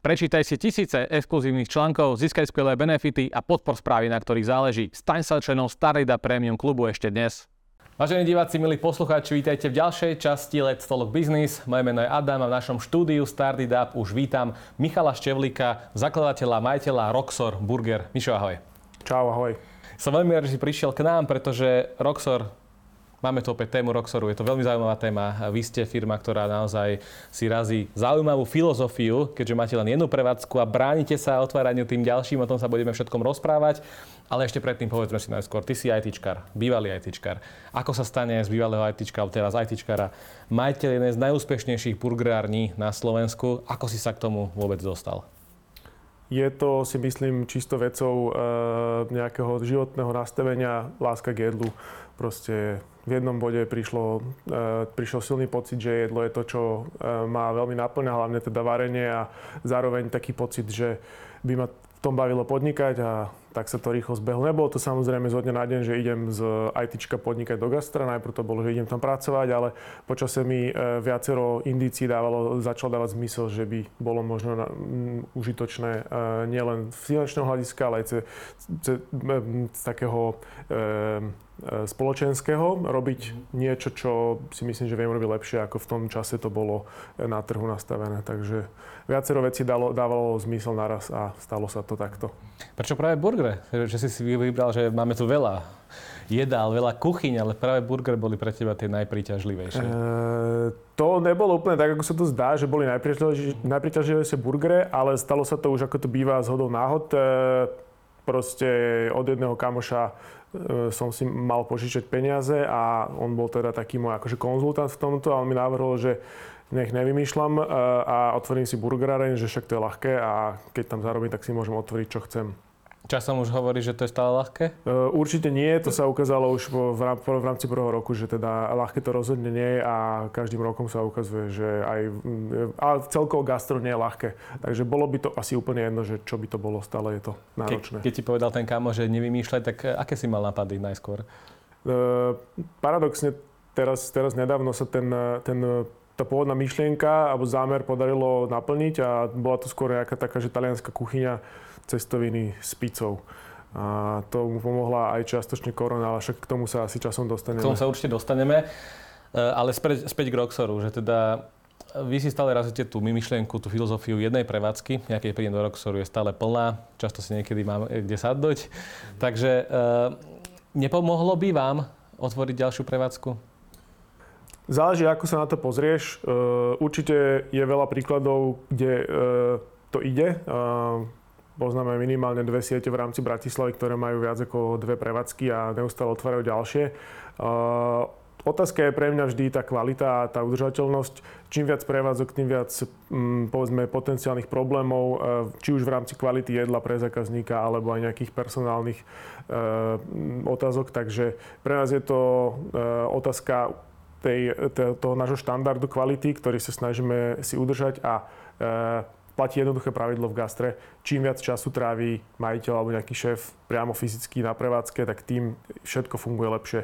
Prečítaj si tisíce exkluzívnych článkov, získaj skvelé benefity a podpor správy, na ktorých záleží. Staň sa členom Starida Premium klubu ešte dnes. Vážení diváci, milí poslucháči, vítajte v ďalšej časti Let's Talk Business. Moje meno je Adam a v našom štúdiu Started Up už vítam Michala Števlíka, zakladateľa, majiteľa Roxor Burger. Mišo, ahoj. Čau, ahoj. Som veľmi rád, že si prišiel k nám, pretože Roxor Máme tu opäť tému Roxoru, je to veľmi zaujímavá téma. Vy ste firma, ktorá naozaj si razí zaujímavú filozofiu, keďže máte len jednu prevádzku a bránite sa otváraniu tým ďalším, o tom sa budeme všetkom rozprávať. Ale ešte predtým povedzme si najskôr, ty si ITčkar, bývalý ITčkar. Ako sa stane z bývalého ITčka, teraz ITčkara, majiteľ jednej z najúspešnejších burgerární na Slovensku. Ako si sa k tomu vôbec dostal? Je to, si myslím, čisto vecou e, nejakého životného nastavenia, láska k jedlu. Proste v jednom bode prišlo, e, prišiel silný pocit, že jedlo je to, čo e, ma veľmi naplňa, hlavne teda varenie a zároveň taký pocit, že by ma v tom bavilo podnikať a tak sa to rýchlo zbehlo. Nebolo to samozrejme zo dňa na deň, že idem z ITčka podnikať do gastra, najprv to bolo, že idem tam pracovať, ale počasie mi e, viacero indícií dávalo, začalo dávať zmysel, že by bolo možno na, m, užitočné e, nielen z finančného hľadiska, ale aj z, z takého e, spoločenského, robiť niečo, čo si myslím, že viem robiť lepšie, ako v tom čase to bolo na trhu nastavené. Takže viacero vecí dalo, dávalo zmysel naraz a stalo sa to takto. Prečo práve burger? Burgere? Že si si vybral, že máme tu veľa jedál, veľa kuchyň, ale práve burgery boli pre teba tie najpríťažlivejšie. E, to nebolo úplne tak, ako sa to zdá, že boli najpríťažlivejšie burgery, ale stalo sa to už ako to býva z hodou náhod. E, proste od jedného kamoša e, som si mal požičať peniaze a on bol teda taký môj akože konzultant v tomto a on mi navrhol, že nech nevymýšľam e, a otvorím si burgeráreň, že však to je ľahké a keď tam zarobím, tak si môžem otvoriť, čo chcem. Časom už hovorí, že to je stále ľahké? Uh, určite nie, to sa ukázalo už v, rámci prvého roku, že teda ľahké to rozhodne nie je a každým rokom sa ukazuje, že aj a celkovo gastro nie je ľahké. Takže bolo by to asi úplne jedno, že čo by to bolo, stále je to náročné. Ke, keď ti povedal ten kamo, že nevymýšľaj, tak e, aké si mal napady najskôr? Uh, paradoxne teraz, teraz nedávno sa ten, ten tá pôvodná myšlienka alebo zámer podarilo naplniť a bola to skôr nejaká taká, že talianská kuchyňa cestoviny s pizzou. A to mu pomohla aj čiastočne korona, ale však k tomu sa asi časom dostaneme. K tomu sa určite dostaneme. E, ale späť, späť k Roxoru, že teda vy si stále razíte tú myšlienku, tú filozofiu jednej prevádzky. Ja keď do Roxoru, je stále plná. Často si niekedy mám kde sadnúť. Takže e, nepomohlo by vám otvoriť ďalšiu prevádzku? Záleží, ako sa na to pozrieš. E, určite je veľa príkladov, kde to ide. Poznáme minimálne dve siete v rámci Bratislavy, ktoré majú viac ako dve prevádzky a neustále otvárajú ďalšie. Otázka je pre mňa vždy tá kvalita a tá udržateľnosť. Čím viac prevádzok, tým viac um, povedzme potenciálnych problémov, či už v rámci kvality jedla pre zákazníka alebo aj nejakých personálnych otázok. Takže pre nás je to otázka tej, toho nášho štandardu kvality, ktorý sa snažíme si udržať a platí jednoduché pravidlo v gastre. Čím viac času tráví majiteľ alebo nejaký šéf priamo fyzicky na prevádzke, tak tým všetko funguje lepšie.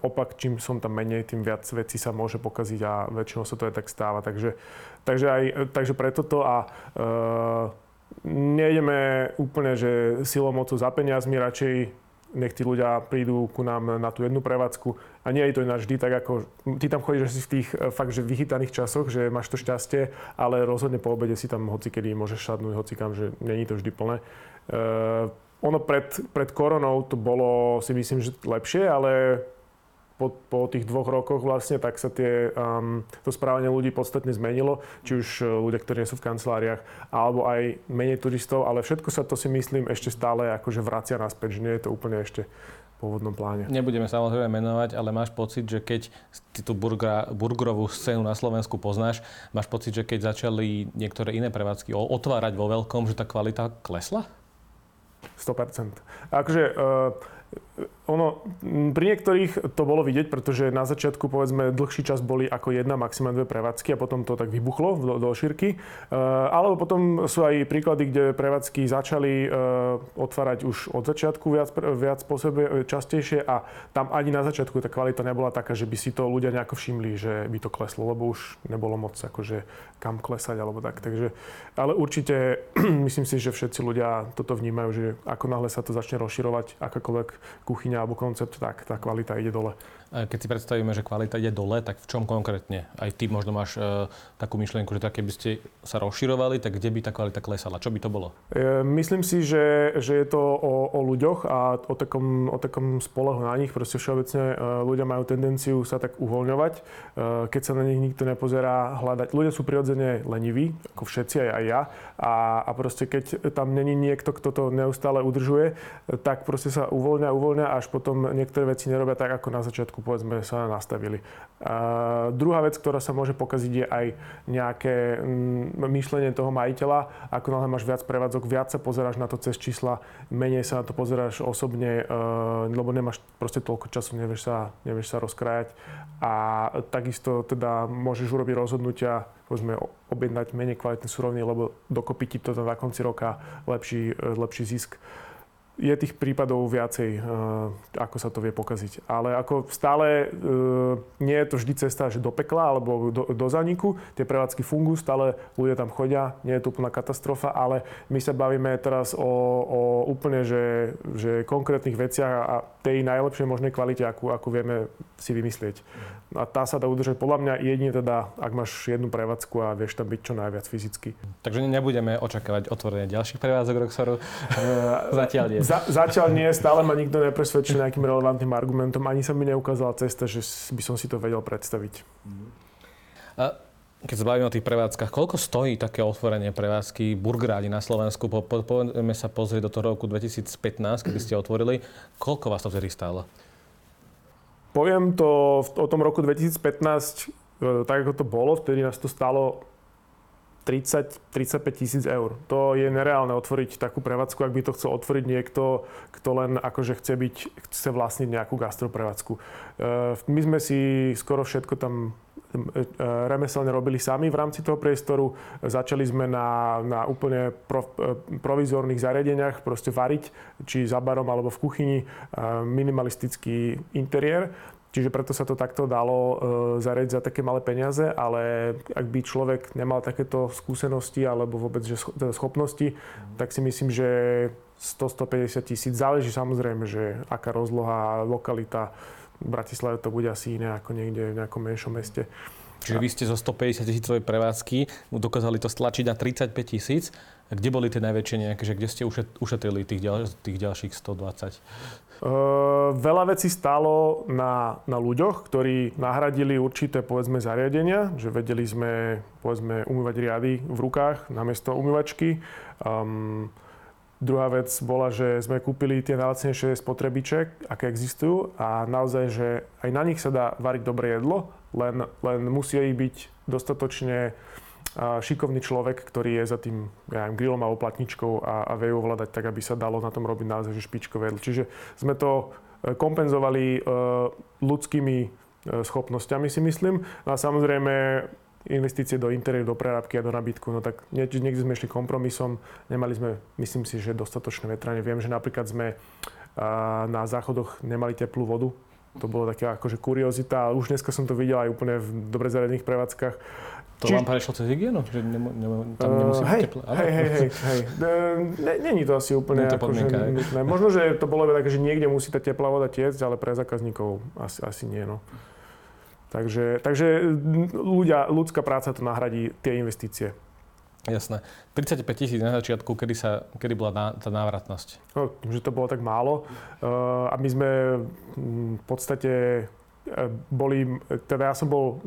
Opak, čím som tam menej, tým viac vecí sa môže pokaziť a väčšinou sa to aj tak stáva. Takže, takže, aj, takže preto to a e, nejdeme úplne, že silou mocou za peniazmi, radšej nech tí ľudia prídu ku nám na tú jednu prevádzku. A nie je to ináč vždy tak, ako ty tam chodíš asi v tých e, fakt, že vychytaných časoch, že máš to šťastie, ale rozhodne po obede si tam hoci kedy môžeš sadnúť, hoci kam, že není to vždy plné. Uh, ono pred, pred koronou to bolo si myslím, že lepšie, ale po, po tých dvoch rokoch vlastne, tak sa tie, um, to správanie ľudí podstatne zmenilo. Či už uh, ľudia, ktorí sú v kanceláriách, alebo aj menej turistov, ale všetko sa to si myslím ešte stále akože vracia naspäť, že nie je to úplne ešte pôvodnom pláne. Nebudeme samozrejme menovať, ale máš pocit, že keď ty tú burgra, burgerovú scénu na Slovensku poznáš, máš pocit, že keď začali niektoré iné prevádzky otvárať vo veľkom, že tá kvalita klesla? 100%. Akože uh, ono, pri niektorých to bolo vidieť, pretože na začiatku povedzme dlhší čas boli ako jedna, maximálne dve prevádzky a potom to tak vybuchlo do, do šírky. Uh, alebo potom sú aj príklady, kde prevádzky začali uh, otvárať už od začiatku viac, viac po sebe častejšie a tam ani na začiatku tá kvalita nebola taká, že by si to ľudia nejako všimli, že by to kleslo, lebo už nebolo moc akože kam klesať alebo tak. Takže, ale určite myslím si, že všetci ľudia toto vnímajú, že ako náhle sa to začne rozširovať, akákoľvek kuchyňa alebo koncept, tak tá kvalita ide dole. Keď si predstavíme, že kvalita ide dole, tak v čom konkrétne? Aj ty možno máš e, takú myšlienku, že tak, keby ste sa rozširovali, tak kde by tá kvalita klesala? Čo by to bolo? E, myslím si, že, že je to o, o ľuďoch a o takom, o takom spolehu na nich. Proste všeobecne e, ľudia majú tendenciu sa tak uvoľňovať. E, keď sa na nich nikto nepozerá hľadať. Ľudia sú prirodzene leniví, ako všetci, aj, aj ja. A, a proste keď tam není niekto, kto to neustále udržuje, tak proste sa uvoľňa, uvoľňa, až potom niektoré veci nerobia tak, ako na začiatku začiatku povedzme sa nastavili. A druhá vec, ktorá sa môže pokaziť, je aj nejaké mm, myšlenie toho majiteľa. Ako náhle máš viac prevádzok, viac sa pozeráš na to cez čísla, menej sa na to pozeráš osobne, e, lebo nemáš proste toľko času, nevieš sa, nevieš sa rozkrajať. A takisto teda môžeš urobiť rozhodnutia, povedzme, objednať menej kvalitné suroviny, lebo dokopy ti to na konci roka lepší, e, lepší zisk je tých prípadov viacej, eh, ako sa to vie pokaziť. Ale ako stále eh, nie je to vždy cesta, že do pekla alebo do, do zaniku. Tie prevádzky fungujú, stále ľudia tam chodia, nie je to úplná katastrofa, ale my sa bavíme teraz o, o úplne, že, že konkrétnych veciach a tej najlepšej možnej kvalite, akú, akú vieme si vymyslieť. A tá sa dá udržať podľa mňa jedine teda, ak máš jednu prevádzku a vieš tam byť čo najviac fyzicky. Takže nebudeme očakávať otvorenie ďalších prevádzok Roxoru? Zatiaľ nie. Za, zatiaľ nie, stále ma nikto nepresvedčil nejakým relevantným argumentom. Ani sa mi neukázala cesta, že by som si to vedel predstaviť. A keď sa bavíme o tých prevádzkach, koľko stojí také otvorenie prevádzky burgerádi na Slovensku? Po, po, poďme sa pozrieť do toho roku 2015, kedy ste otvorili. Koľko vás to vtedy stálo? Poviem to o tom roku 2015, e, tak ako to bolo, vtedy nás to stalo 30-35 tisíc eur. To je nereálne otvoriť takú prevádzku, ak by to chcel otvoriť niekto, kto len akože chce byť, chce vlastniť nejakú gastroprevádzku. E, my sme si skoro všetko tam e, remeselne robili sami v rámci toho priestoru. Začali sme na, na úplne pro, provizorných zariadeniach proste variť, či za barom alebo v kuchyni, minimalistický interiér. Čiže preto sa to takto dalo e, zariadiť za také malé peniaze, ale ak by človek nemal takéto skúsenosti alebo vôbec že teda schopnosti, tak si myslím, že 100-150 tisíc. Záleží samozrejme, že aká rozloha, lokalita. V Bratislave to bude asi iné ako niekde v nejakom menšom meste. Čiže vy ste zo 150 tisícovej prevádzky dokázali to stlačiť na 35 tisíc. Kde boli tie najväčšie nejaké, že kde ste ušetrili tých, ďal, tých ďalších 120? Uh, veľa vecí stálo na, na ľuďoch, ktorí nahradili určité povedzme zariadenia, že vedeli sme povedzme umývať riady v rukách namiesto umývačky. Um, druhá vec bola, že sme kúpili tie najlacnejšie spotrebiče, aké existujú a naozaj, že aj na nich sa dá variť dobré jedlo, len, len musí byť dostatočne šikovný človek, ktorý je za tým ja neviem, grillom alebo platničkou a, a vie ovládať tak, aby sa dalo na tom robiť naozaj špičkové jedlo. Čiže sme to e, kompenzovali uh, ľudskými uh, schopnosťami, si myslím. No a samozrejme investície do interiéru, do prerábky a do nabytku, no tak niekde, sme išli kompromisom, nemali sme, myslím si, že dostatočné vetranie. Viem, že napríklad sme na záchodoch nemali teplú vodu, to bolo také akože kuriozita, ale už dneska som to videl aj úplne v dobre zariadených prevádzkach. To Čiž... vám prešlo cez hygienu? Že nemo, nemo, tam nemusí uh, hej, teple? Hej, hej, hej, hej. Není to asi úplne to ako, že nutné. Možno, že to bolo tak, že niekde musí tá teplá voda tiecť, ale pre zákazníkov asi, asi nie. No. Takže, takže ľudia, ľudská práca to nahradí tie investície. Jasné. 35 tisíc na začiatku, kedy, sa, kedy bola ná, tá návratnosť? No, že to bolo tak málo. Uh, a my sme v podstate boli, teda ja som bol,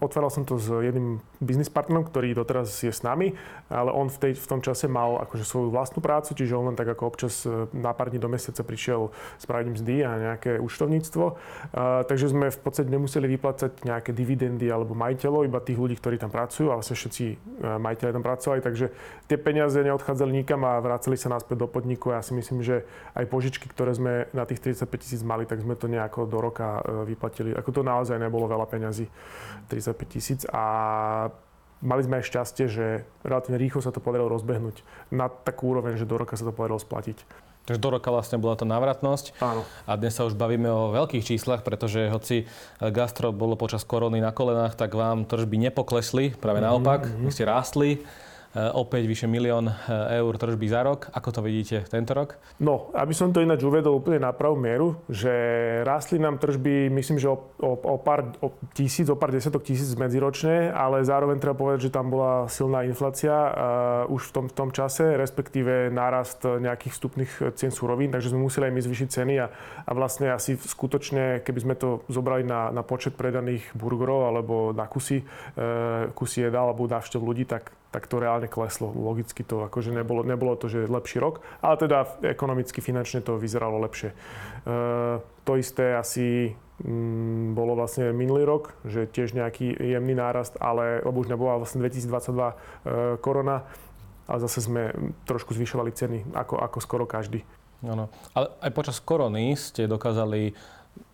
otváral som to s jedným biznis partnerom, ktorý doteraz je s nami, ale on v, tej, v tom čase mal akože svoju vlastnú prácu, čiže on len tak ako občas na pár dní do mesiaca prišiel spraviť mzdy a nejaké účtovníctvo. Takže sme v podstate nemuseli vyplácať nejaké dividendy alebo majiteľov, iba tých ľudí, ktorí tam pracujú a vlastne všetci majiteľi tam pracovali, takže tie peniaze neodchádzali nikam a vracali sa naspäť do podniku. Ja si myslím, že aj požičky, ktoré sme na tých 35 tisíc mali, tak sme to nejako do roka e, vyplatili. Ako to naozaj nebolo veľa peňazí, 35 tisíc. A mali sme aj šťastie, že relatívne rýchlo sa to podarilo rozbehnúť na takú úroveň, že do roka sa to podarilo splatiť. Takže do roka vlastne bola to navratnosť. Áno. A dnes sa už bavíme o veľkých číslach, pretože hoci gastro bolo počas korony na kolenách, tak vám tržby nepoklesli, práve mm-hmm. naopak, vy ste rástli. Eh, opäť vyše milión eh, eur tržby za rok. Ako to vidíte tento rok? No, aby som to ináč uvedol úplne na pravú mieru, že rástli nám tržby, myslím, že o, o, o pár o tisíc, o pár desiatok tisíc medziročne, ale zároveň treba povedať, že tam bola silná inflácia uh, už v tom, v tom čase, respektíve nárast nejakých vstupných cien surovín, takže sme museli aj my zvýšiť ceny a, a vlastne asi skutočne, keby sme to zobrali na, na počet predaných burgerov alebo na kusy, uh, kusy jedál alebo návštev ľudí, tak tak to reálne kleslo. Logicky to akože nebolo, nebolo to, že lepší rok, ale teda ekonomicky, finančne to vyzeralo lepšie. E, to isté asi mm, bolo vlastne minulý rok, že tiež nejaký jemný nárast, ale lebo už nebola vlastne 2022 e, korona a zase sme trošku zvyšovali ceny, ako, ako skoro každý. Ano. Ale aj počas korony ste dokázali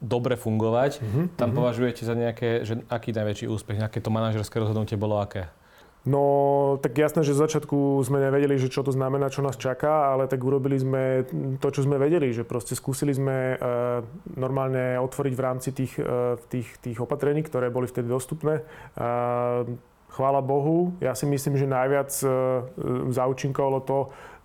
dobre fungovať. Mm-hmm. Tam mm-hmm. považujete za nejaké, že aký najväčší úspech, nejaké to manažerské rozhodnutie bolo aké? No, tak jasné, že z začiatku sme nevedeli, že čo to znamená, čo nás čaká, ale tak urobili sme to, čo sme vedeli, že proste skúsili sme e, normálne otvoriť v rámci tých, e, tých, tých opatrení, ktoré boli vtedy dostupné. E, chvála Bohu, ja si myslím, že najviac e, zaučinkovalo to,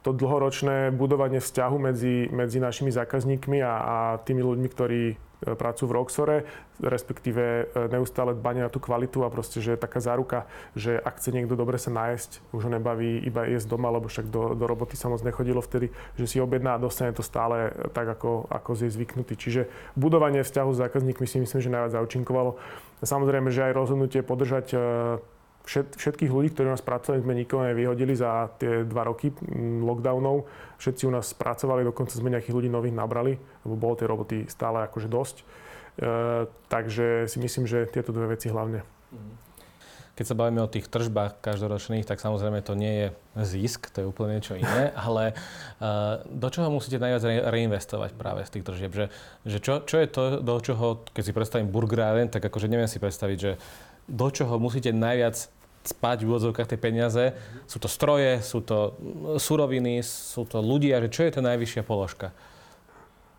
to dlhoročné budovanie vzťahu medzi, medzi našimi zákazníkmi a, a tými ľuďmi, ktorí prácu v Roxore, respektíve e, neustále dbanie na tú kvalitu a proste, že je taká záruka, že ak chce niekto dobre sa nájsť, už ho nebaví iba jesť doma, lebo však do, do roboty sa moc nechodilo vtedy, že si objedná a dostane to stále tak, ako, ako je zvyknutý. Čiže budovanie vzťahu s zákazníkmi si myslím, že najviac zaučinkovalo. Samozrejme, že aj rozhodnutie podržať e, všet, všetkých ľudí, ktorí u nás pracovali, sme nikoho nevyhodili za tie dva roky lockdownov. Všetci u nás pracovali, dokonca sme nejakých ľudí nových nabrali, lebo bolo tej roboty stále akože dosť. E, takže si myslím, že tieto dve veci hlavne. Keď sa bavíme o tých tržbách každoročných, tak samozrejme to nie je zisk, to je úplne niečo iné, ale uh, do čoho musíte najviac reinvestovať práve z tých tržieb? Že, že čo, čo je to, do čoho, keď si predstavím burgeráren, tak akože neviem si predstaviť, že do čoho musíte najviac spať v úvodzovkách tie peniaze. Sú to stroje, sú to suroviny, sú to ľudia, že čo je to najvyššia položka?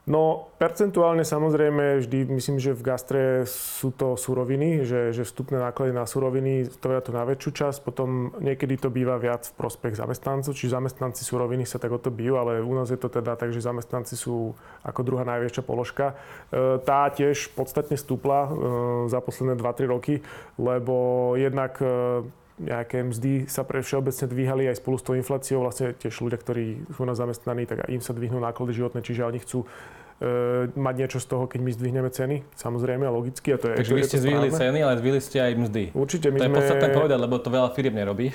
No, percentuálne samozrejme vždy, myslím, že v gastre sú to suroviny, že, že vstupné náklady na suroviny je to na väčšiu časť, potom niekedy to býva viac v prospech zamestnancov, čiže zamestnanci suroviny sa tak o to bijú, ale u nás je to teda tak, že zamestnanci sú ako druhá najväčšia položka. E, tá tiež podstatne stúpla e, za posledné 2-3 roky, lebo jednak e, nejaké mzdy sa pre všeobecne dvíhali aj spolu s tou infláciou. Vlastne tiež ľudia, ktorí sú na zamestnaní, tak im sa dvihnú náklady životné, čiže oni chcú mať niečo z toho, keď my zdvihneme ceny. Samozrejme, logicky. A to je, Takže to vy ste zdvihli ceny, ale zdvihli ste aj mzdy. Určite. My to sme... je podstatné povedať, lebo to veľa firiem nerobí. E,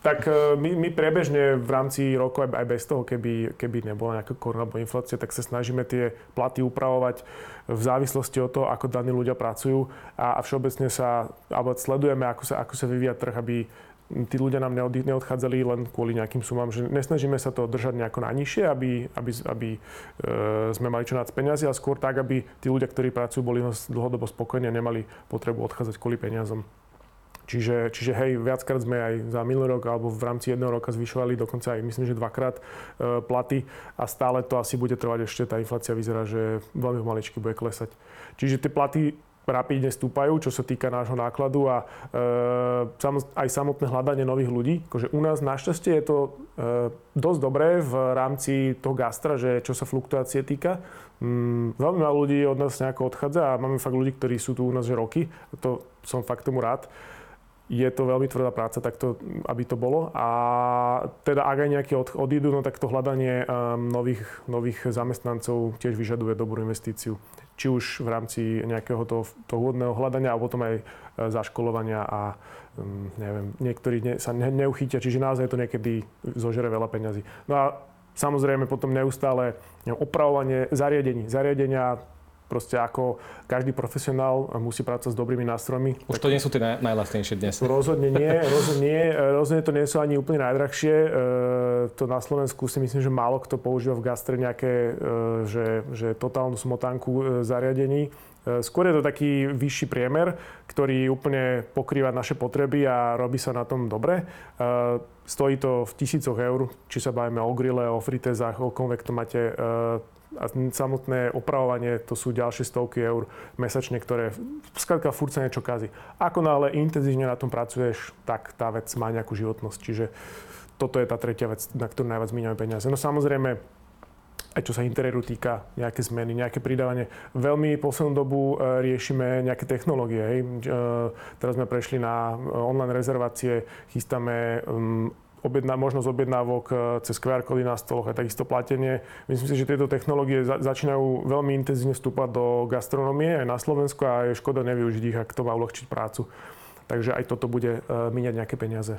tak e, my, my prebežne v rámci roku, aj bez toho, keby, keby nebola nejaká korona alebo inflácia, tak sa snažíme tie platy upravovať v závislosti od toho, ako daní ľudia pracujú a, a všeobecne sa, alebo sledujeme, ako sa, ako sa vyvíja trh, aby tí ľudia nám neodchádzali len kvôli nejakým sumám, že nesnažíme sa to držať nejako najnižšie, aby, aby, aby e, sme mali čo nác peniazy, ale skôr tak, aby tí ľudia, ktorí pracujú, boli dlhodobo spokojní a nemali potrebu odchádzať kvôli peniazom. Čiže, čiže hej, viackrát sme aj za minulý rok alebo v rámci jedného roka zvyšovali dokonca aj myslím, že dvakrát e, platy a stále to asi bude trvať ešte, tá inflácia vyzerá, že veľmi pomaličky bude klesať. Čiže tie platy rapidne stúpajú, čo sa týka nášho nákladu a e, aj samotné hľadanie nových ľudí. Akože u nás našťastie je to e, dosť dobré v rámci toho gastra, že čo sa fluktuácie týka. Mm, veľmi málo ľudí od nás nejako odchádza a máme fakt ľudí, ktorí sú tu u nás že roky. To som fakt tomu rád. je to veľmi tvrdá práca, tak to, aby to bolo. A teda ak aj nejaké od, odídu, no tak to hľadanie um, nových, nových zamestnancov tiež vyžaduje dobrú investíciu. Či už v rámci nejakého toho, toho úvodného hľadania, alebo potom aj e, zaškolovania a um, neviem, niektorí sa ne, neuchytia, čiže naozaj to niekedy zožere veľa peňazí. No a samozrejme potom neustále opravovanie zariadení. Zariadenia proste ako každý profesionál musí pracovať s dobrými nástrojmi. Už to nie sú tie naj, dnes. Rozhodne nie, rozhodne nie. Rozhodne to nie sú ani úplne najdrahšie. E, to na Slovensku si myslím, že málo kto používa v gastre nejaké, e, že, že totálnu smotanku e, zariadení. Skôr je to taký vyšší priemer, ktorý úplne pokrýva naše potreby a robí sa na tom dobre. Stojí to v tisícoch eur, či sa bavíme o grille, o fritezách, o máte a samotné opravovanie to sú ďalšie stovky eur mesačne, ktoré skrátka furt sa niečo kazí. Ako náhle intenzívne na tom pracuješ, tak tá vec má nejakú životnosť. Čiže toto je tá tretia vec, na ktorú najviac míňame peniaze. No samozrejme, aj čo sa interiéru týka, nejaké zmeny, nejaké pridávanie. Veľmi poslednú dobu e, riešime nejaké technológie. Hej. E, teraz sme prešli na e, online rezervácie, chystáme objedná, možnosť objednávok e, cez QR kódy na stoloch a takisto platenie. Myslím si, že tieto technológie za, začínajú veľmi intenzívne vstúpať do gastronomie aj na Slovensku a je škoda nevyužiť ich, ak to má uľahčiť prácu. Takže aj toto bude uh, míňať nejaké peniaze.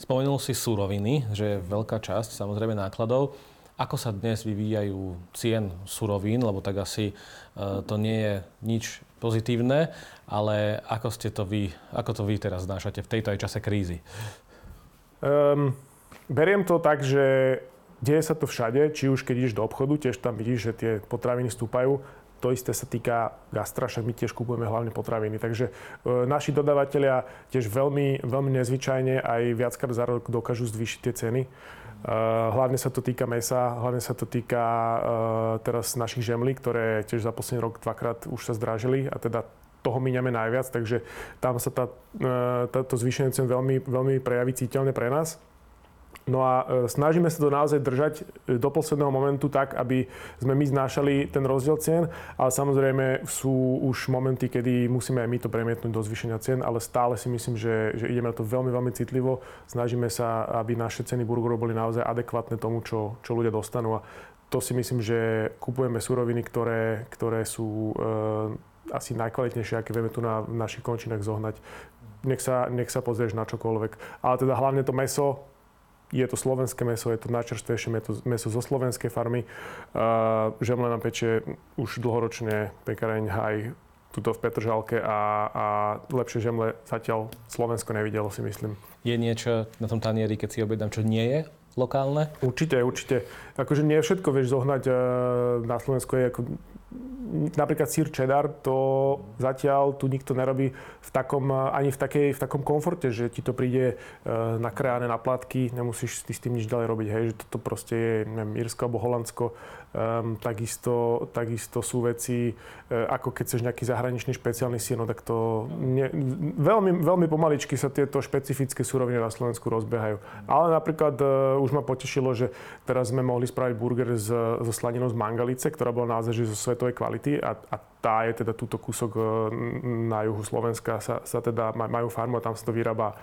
Spomenul si suroviny, že je veľká časť samozrejme nákladov. Ako sa dnes vyvíjajú cien surovín, lebo tak asi uh, to nie je nič pozitívne, ale ako, ste to vy, ako to vy teraz znášate v tejto aj čase krízy? Um, beriem to tak, že deje sa to všade, či už keď ideš do obchodu, tiež tam vidíš, že tie potraviny stúpajú. To isté sa týka gastra, však my tiež kupujeme hlavne potraviny. Takže e, naši dodavatelia tiež veľmi, veľmi nezvyčajne aj viackrát za rok dokážu zvýšiť tie ceny. E, hlavne sa to týka mesa, hlavne sa to týka e, teraz našich žemlí, ktoré tiež za posledný rok dvakrát už sa zdražili a teda toho míňame najviac, takže tam sa tá, e, táto zvýšenie cen veľmi, veľmi prejaví citeľne pre nás. No a e, snažíme sa to naozaj držať e, do posledného momentu tak, aby sme my znášali ten rozdiel cien, ale samozrejme sú už momenty, kedy musíme aj my to premietnúť do zvýšenia cien, ale stále si myslím, že, že ideme na to veľmi, veľmi citlivo. Snažíme sa, aby naše ceny burgerov boli naozaj adekvátne tomu, čo, čo ľudia dostanú. A to si myslím, že kupujeme suroviny, ktoré, ktoré sú e, asi najkvalitnejšie, aké vieme tu na našich končinách zohnať. Nech sa, nech sa pozrieš na čokoľvek. Ale teda hlavne to meso, je to slovenské meso, je to najčerstvejšie meso, zo slovenskej farmy. Uh, žemle nám peče už dlhoročne pekareň Haj tuto v Petržalke a, a lepšie žemle zatiaľ Slovensko nevidelo, si myslím. Je niečo na tom tanieri, keď si objednám, čo nie je lokálne? Určite, určite. Akože nie všetko vieš zohnať uh, na Slovensku. Je ako napríklad sír cheddar, to zatiaľ tu nikto nerobí v takom, ani v, takej, v takom komforte, že ti to príde nakrájane na platky, nemusíš ty s tým nič ďalej robiť, hej, že toto proste je, neviem, Irsko alebo Holandsko, Um, takisto, takisto sú veci, uh, ako keď chceš nejaký zahraničný špeciálny sír, no tak to ne, veľmi, veľmi pomaličky sa tieto špecifické súroviny na Slovensku rozbiehajú. Ale napríklad uh, už ma potešilo, že teraz sme mohli spraviť burger z, so slaninou z Mangalice, ktorá bola naozaj zo svetovej kvality a, a tá je teda túto kúsok uh, na juhu Slovenska, sa, sa teda majú farmu a tam sa to vyrába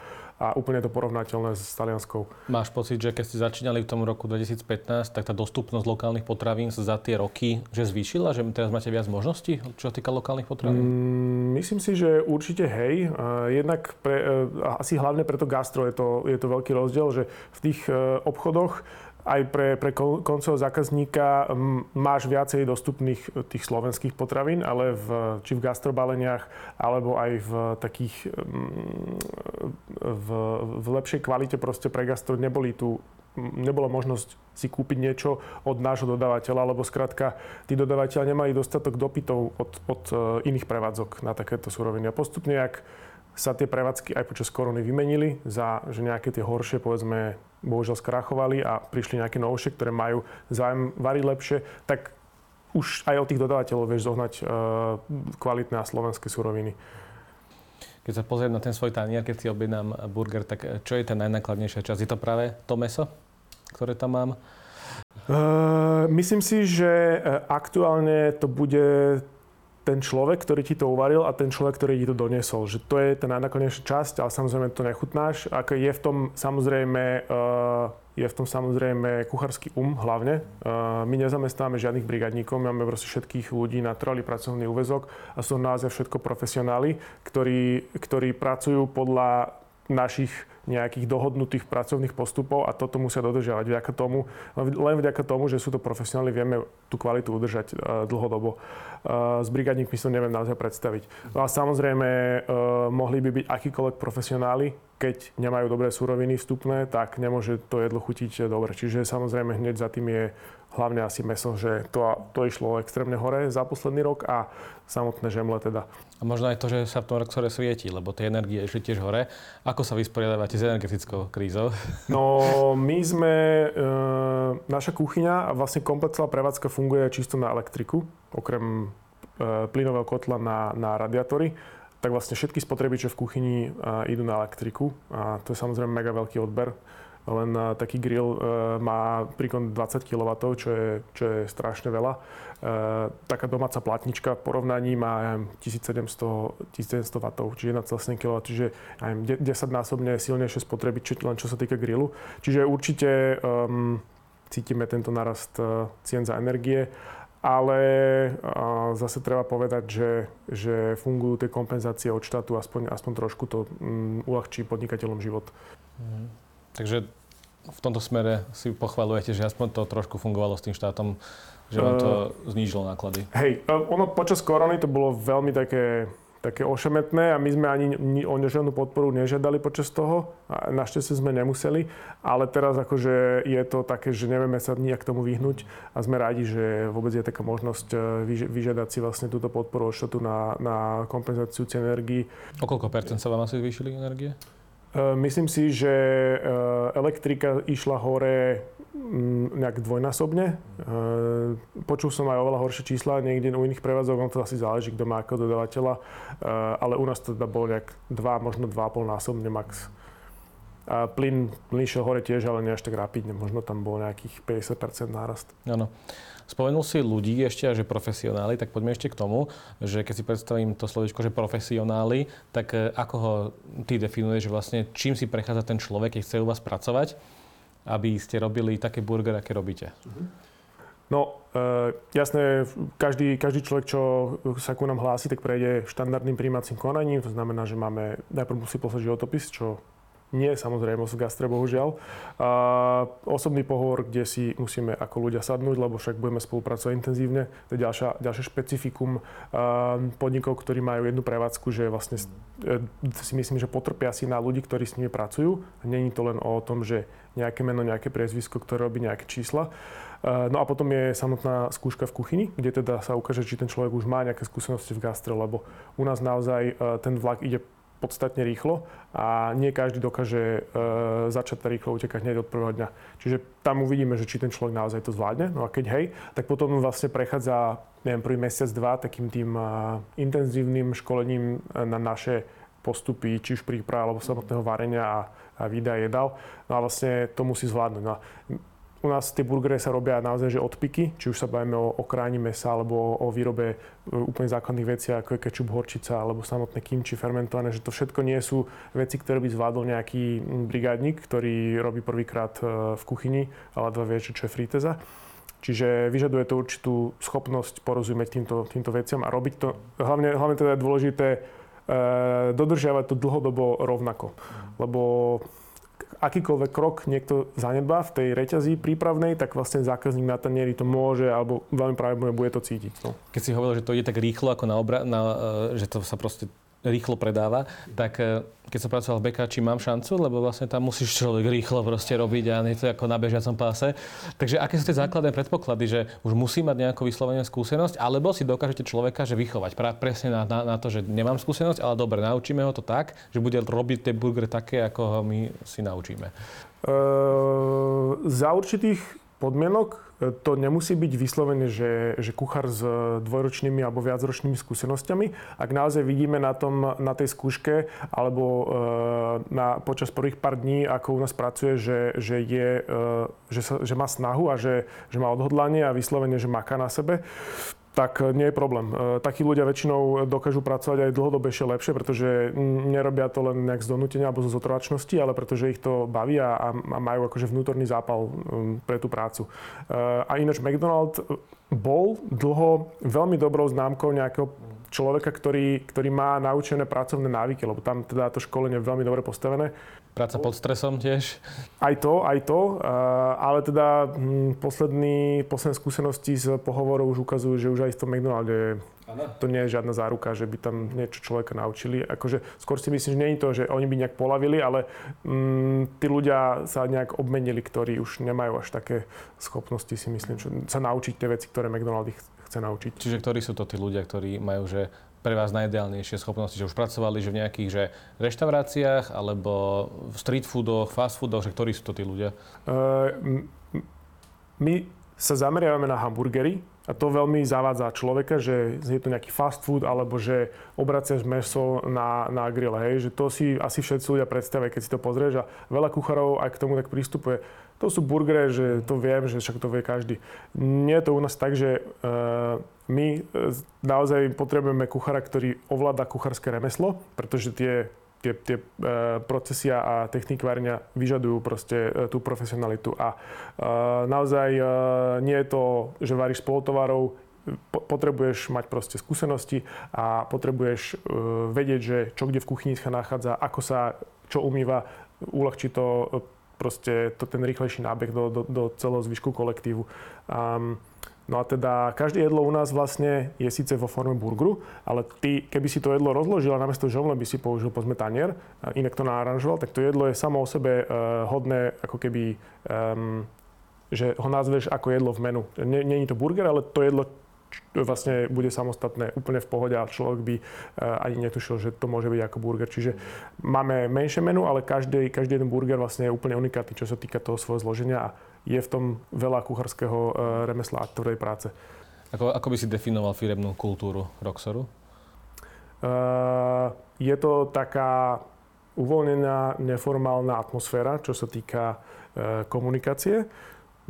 a úplne to porovnateľné s Talianskou. Máš pocit, že keď ste začínali v tom roku 2015, tak tá dostupnosť lokálnych potravín sa za tie roky že zvýšila? Že teraz máte viac možností, čo sa týka lokálnych potravín? Mm, myslím si, že určite hej. Jednak pre, e, asi hlavne pre to gastro je to, je to veľký rozdiel, že v tých e, obchodoch aj pre, pre koncového zákazníka máš viacej dostupných e, tých slovenských potravín, ale v, či v gastrobaleniach, alebo aj v takých v, v lepšej kvalite proste pre gastro neboli tu nebola možnosť si kúpiť niečo od nášho dodávateľa, lebo skrátka tí dodávateľia nemali dostatok dopytov od, od e, iných prevádzok na takéto suroviny. A postupne, ak sa tie prevádzky aj počas korony vymenili za že nejaké tie horšie, povedzme, bohužiaľ skrachovali a prišli nejaké novšie, ktoré majú zájem variť lepšie, tak už aj od tých dodávateľov vieš zohnať uh, kvalitné a slovenské suroviny. Keď sa pozriem na ten svoj tanier, keď si objednám burger, tak eh, čo je tá najnákladnejšia časť? Je to práve to meso, ktoré tam mám? Uh, myslím si, že aktuálne to bude ten človek, ktorý ti to uvaril a ten človek, ktorý ti to doniesol. Že to je tá najnakoniečná časť, ale samozrejme to nechutnáš. Ako je v tom samozrejme, uh, je v tom samozrejme kuchársky um hlavne. Uh, my nezamestnáme žiadnych brigadníkov, máme proste všetkých ľudí na trvalý pracovný úvezok a sú naozaj všetko profesionáli, ktorí, ktorí pracujú podľa našich nejakých dohodnutých pracovných postupov a toto musia dodržiavať. Vďaka tomu, len vďaka tomu, že sú to profesionáli, vieme tú kvalitu udržať uh, dlhodobo. Uh, s brigadníkmi si to neviem naozaj predstaviť. No a samozrejme, uh, mohli by byť akýkoľvek profesionáli, keď nemajú dobré suroviny vstupné, tak nemôže to jedlo chutiť dobre. Čiže samozrejme hneď za tým je hlavne asi meso, že to, to išlo extrémne hore za posledný rok a samotné žemle teda. A možno aj to, že sa v tom Roxore svieti, lebo tie energie išli tiež hore. Ako sa vysporiadávate s energetickou krízou? No, my sme, e, naša kuchyňa a vlastne komplet celá prevádzka funguje čisto na elektriku, okrem e, plynového kotla na, na radiátory tak vlastne všetky spotrebiče v kuchyni uh, idú na elektriku a to je samozrejme mega veľký odber len taký grill e, má príkon 20 kW, čo je, čo je strašne veľa. E, taká domáca platnička v porovnaní má 1700, 1700 W, čiže 1,7 kW, čiže 10 násobne silnejšie spotreby, len čo sa týka grillu. Čiže určite um, cítime tento narast cien za energie ale zase treba povedať, že, že fungujú tie kompenzácie od štátu, aspoň, aspoň trošku to um, uľahčí podnikateľom život. Mm. Takže v tomto smere si pochvalujete, že aspoň to trošku fungovalo s tým štátom, že vám to uh, znížilo náklady. Hej, ono počas korony to bolo veľmi také, také ošemetné a my sme ani o žiadnu podporu nežiadali počas toho. A našťastie sme nemuseli, ale teraz akože je to také, že nevieme sa nijak tomu vyhnúť a sme radi, že vôbec je taká možnosť e, vyžiadať si vlastne túto podporu od štátu na, na kompenzáciu cien energii. O koľko percent sa vám asi zvýšili energie? Eh, myslím si, že eh, elektrika išla hore mm, nejak dvojnásobne. Eh, počul som aj oveľa horšie čísla niekde u iných prevádzok, on to asi záleží, kto má ako dodavateľa, ale u nás to teda bolo nejak 2, možno 2,5 násobne max. A plyn, plyn šiel hore tiež, ale nie až tak rapidne. Možno tam bol nejakých 50% nárast. Áno. Spomenul si ľudí ešte, že profesionáli, tak poďme ešte k tomu, že keď si predstavím to slovičko, že profesionáli, tak e, ako ho ty definuješ, že vlastne čím si prechádza ten človek, keď chce u vás pracovať, aby ste robili také burgery, aké robíte? No, e, jasné, každý, každý človek, čo sa ku nám hlási, tak prejde štandardným príjmacím konaním. To znamená, že máme, najprv musí poslať životopis, čo nie samozrejme v gastre, bohužiaľ. A osobný pohovor, kde si musíme ako ľudia sadnúť, lebo však budeme spolupracovať intenzívne. To je ďalšia, ďalšie špecifikum podnikov, ktorí majú jednu prevádzku, že vlastne e, si myslím, že potrpia si na ľudí, ktorí s nimi pracujú. Není to len o tom, že nejaké meno, nejaké priezvisko, ktoré robí nejaké čísla. No a potom je samotná skúška v kuchyni, kde teda sa ukáže, či ten človek už má nejaké skúsenosti v gastre, lebo u nás naozaj e, ten vlak ide podstatne rýchlo a nie každý dokáže e, začať rýchlo utekať hneď od prvého dňa. Čiže tam uvidíme, že či ten človek naozaj to zvládne. No a keď hej, tak potom vlastne prechádza, neviem, prvý mesiac, dva takým tým e, intenzívnym školením e, na naše postupy, či už príprava alebo samotného varenia a, a výdaja jedal. No a vlastne to musí zvládnuť. No a u nás tie burgery sa robia naozaj že odpiky, či už sa bavíme o, o kráni mesa alebo o, o výrobe e, úplne základných vecí, ako je kečup, horčica alebo samotné kimči fermentované, že to všetko nie sú veci, ktoré by zvládol nejaký brigádnik, ktorý robí prvýkrát e, v kuchyni, ale dva vie, čo je fríteza. Čiže vyžaduje to určitú schopnosť porozumieť týmto, týmto veciam a robiť to, hlavne, hlavne teda je dôležité e, dodržiavať to dlhodobo rovnako. Lebo akýkoľvek krok niekto zanedbá v tej reťazí prípravnej, tak vlastne zákazník na tanieri to môže alebo veľmi pravdepodobne bude to cítiť. No. Keď si hovoril, že to ide tak rýchlo ako na, obra- na e, že to sa proste rýchlo predáva, tak e, keď som pracoval v Bekáči, mám šancu, lebo vlastne tam musíš človek rýchlo proste robiť a nie to ako na bežiacom páse. Takže aké sú tie základné predpoklady, že už musí mať nejakú vyslovenú skúsenosť, alebo si dokážete človeka že vychovať pra, presne na, na, na, to, že nemám skúsenosť, ale dobre, naučíme ho to tak, že bude robiť tie burgery také, ako ho my si naučíme. Uh, za určitých podmienok to nemusí byť vyslovene, že, že kuchár s dvojročnými alebo viacročnými skúsenosťami. Ak naozaj vidíme na, tom, na tej skúške alebo e, na, počas prvých pár dní, ako u nás pracuje, že, že, je, e, že, sa, že má snahu a že, že má odhodlanie a vyslovene, že maká na sebe, tak nie je problém. E, takí ľudia väčšinou dokážu pracovať aj dlhodobejšie lepšie, pretože nerobia to len nejak z donútenia alebo zo zotrovačnosti, ale pretože ich to baví a, a majú akože vnútorný zápal pre tú prácu. E, a ináč McDonald bol dlho veľmi dobrou známkou nejakého človeka, ktorý, ktorý má naučené pracovné návyky, lebo tam teda to školenie je veľmi dobre postavené. Práca pod stresom tiež? Aj to, aj to. Ale teda hm, posledný, posledné skúsenosti z pohovorov už ukazujú, že už aj v tom McDonalde to nie je žiadna záruka, že by tam niečo človeka naučili. Akože skôr si myslím, že nie je to, že oni by nejak polavili, ale mm, tí ľudia sa nejak obmenili, ktorí už nemajú až také schopnosti, si myslím, že sa naučiť tie veci, ktoré McDonald chce naučiť. Čiže ktorí sú to tí ľudia, ktorí majú, že pre vás najideálnejšie schopnosti, že už pracovali že v nejakých že reštauráciách alebo v street foodoch, fast foodoch, že ktorí sú to tí ľudia? Uh, my sa zameriavame na hamburgery a to veľmi zavádza človeka, že je to nejaký fast food alebo že obraciaš meso na, na grill, hej, že to si asi všetci ľudia predstavia, keď si to pozrieš a veľa kuchárov aj k tomu tak prístupuje. To sú burgery, že to viem, že však to vie každý. Nie je to u nás tak, že uh, my e, naozaj potrebujeme kuchára, ktorý ovláda kuchárske remeslo, pretože tie tie, tie e, procesy a techniky varenia vyžadujú proste e, tú profesionalitu. A naozaj nie je to, že varíš spolotovarov, potrebuješ mať proste skúsenosti a potrebuješ vedieť, že čo kde v kuchyni sa nachádza, ako sa čo umýva, uľahčí to proste to, ten rýchlejší nábeh do, do, do celého zvyšku kolektívu. Um, No a teda každé jedlo u nás vlastne je síce vo forme burgeru, ale ty, keby si to jedlo rozložil a namiesto žovle by si použil pozme tanier, inak to naaranžoval, tak to jedlo je samo o sebe uh, hodné ako keby, um, že ho nazveš ako jedlo v menu. Není to burger, ale to jedlo vlastne bude samostatné úplne v pohode a človek by uh, ani netušil, že to môže byť ako burger. Čiže máme menšie menu, ale každý, každý jeden burger vlastne je úplne unikátny, čo sa týka toho svojho zloženia a je v tom veľa kuchárskeho e, remesla a tvrdej práce. Ako, ako by si definoval firemnú kultúru Roxoru? Uh, je to taká uvoľnená, neformálna atmosféra, čo sa týka uh, komunikácie.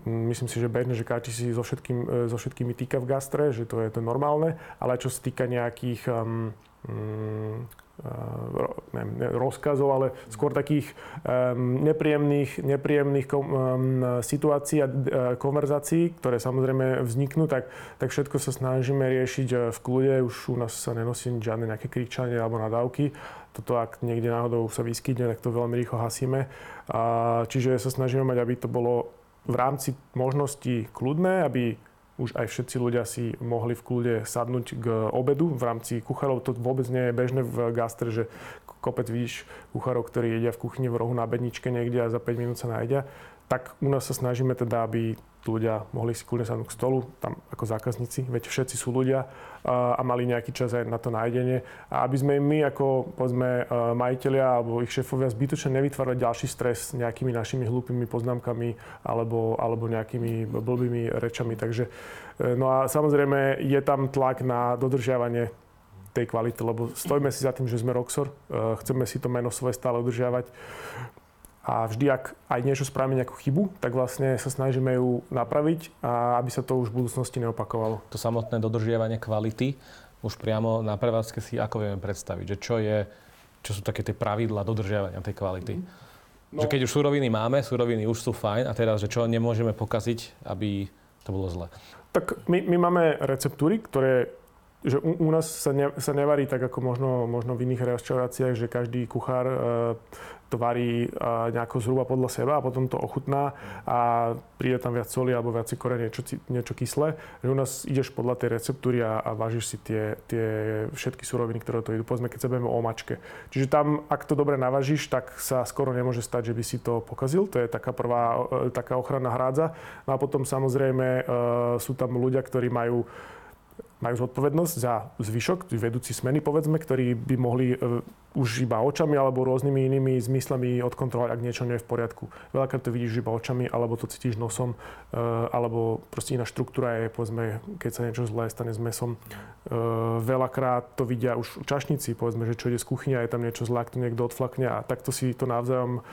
Myslím si, že bežne, že káči si so, všetkým, so všetkými týka v gastre, že to je to normálne, ale čo sa týka nejakých um, um, neviem, rozkazov, ale skôr takých nepríjemných, nepríjemných situácií a uh, konverzácií, ktoré samozrejme vzniknú, tak, tak všetko sa snažíme riešiť e, v kľude. Už u nás sa nenosí žiadne nejaké kričanie alebo nadávky. Toto, ak niekde náhodou sa vyskytne, tak to veľmi rýchlo hasíme. Uh, čiže sa snažíme mať, aby to bolo v rámci možností kľudné, aby už aj všetci ľudia si mohli v kľude sadnúť k obedu v rámci kuchárov. To vôbec nie je bežné v gastre, že kopec vidíš kuchárov, ktorí jedia v kuchyni v rohu na bedničke niekde a za 5 minút sa najedia. Tak u nás sa snažíme teda, aby ľudia mohli si kľudne sadnúť k stolu, tam ako zákazníci, veď všetci sú ľudia a, mali nejaký čas aj na to nájdenie. A aby sme my ako povedzme majiteľia alebo ich šéfovia zbytočne nevytvárali ďalší stres nejakými našimi hlúpými poznámkami alebo, alebo nejakými blbými rečami. Takže, e, no a samozrejme je tam tlak na dodržiavanie tej kvality, lebo stojíme si za tým, že sme Roxor, e, chceme si to meno svoje stále udržiavať a vždy, ak aj niečo spravíme nejakú chybu, tak vlastne sa snažíme ju napraviť a aby sa to už v budúcnosti neopakovalo. To samotné dodržiavanie kvality už priamo na prevádzke si ako vieme predstaviť, že čo je, čo sú také tie pravidla dodržiavania tej kvality. No. Že keď už suroviny máme, suroviny už sú fajn a teraz, že čo nemôžeme pokaziť, aby to bolo zle. Tak my, my máme receptúry, ktoré že u, u nás sa, ne, sa nevarí tak ako možno, možno v iných reštauráciách, že každý kuchár e, to varí nejako zhruba podľa seba a potom to ochutná a príde tam viac soli alebo viac kore, niečo, niečo kyslé. Že u nás ideš podľa tej receptúry a, a vážiš si tie, tie všetky suroviny, ktoré to idú. Povedzme, keď sa o mačke. Čiže tam, ak to dobre navažíš, tak sa skoro nemôže stať, že by si to pokazil. To je taká prvá e, taká ochranná hrádza. No a potom samozrejme e, sú tam ľudia, ktorí majú majú zodpovednosť za zvyšok, vedúci smeny povedzme, ktorí by mohli uh, už iba očami alebo rôznymi inými zmyslami odkontrolovať, ak niečo nie je v poriadku. Veľakrát to vidíš iba očami, alebo to cítiš nosom, uh, alebo proste iná štruktúra je, povedzme, keď sa niečo zlé stane s mesom. Uh, veľakrát to vidia už čašníci, povedzme, že čo ide z kuchyne je tam niečo zlé, ak to niekto odflakne a takto si to navzájom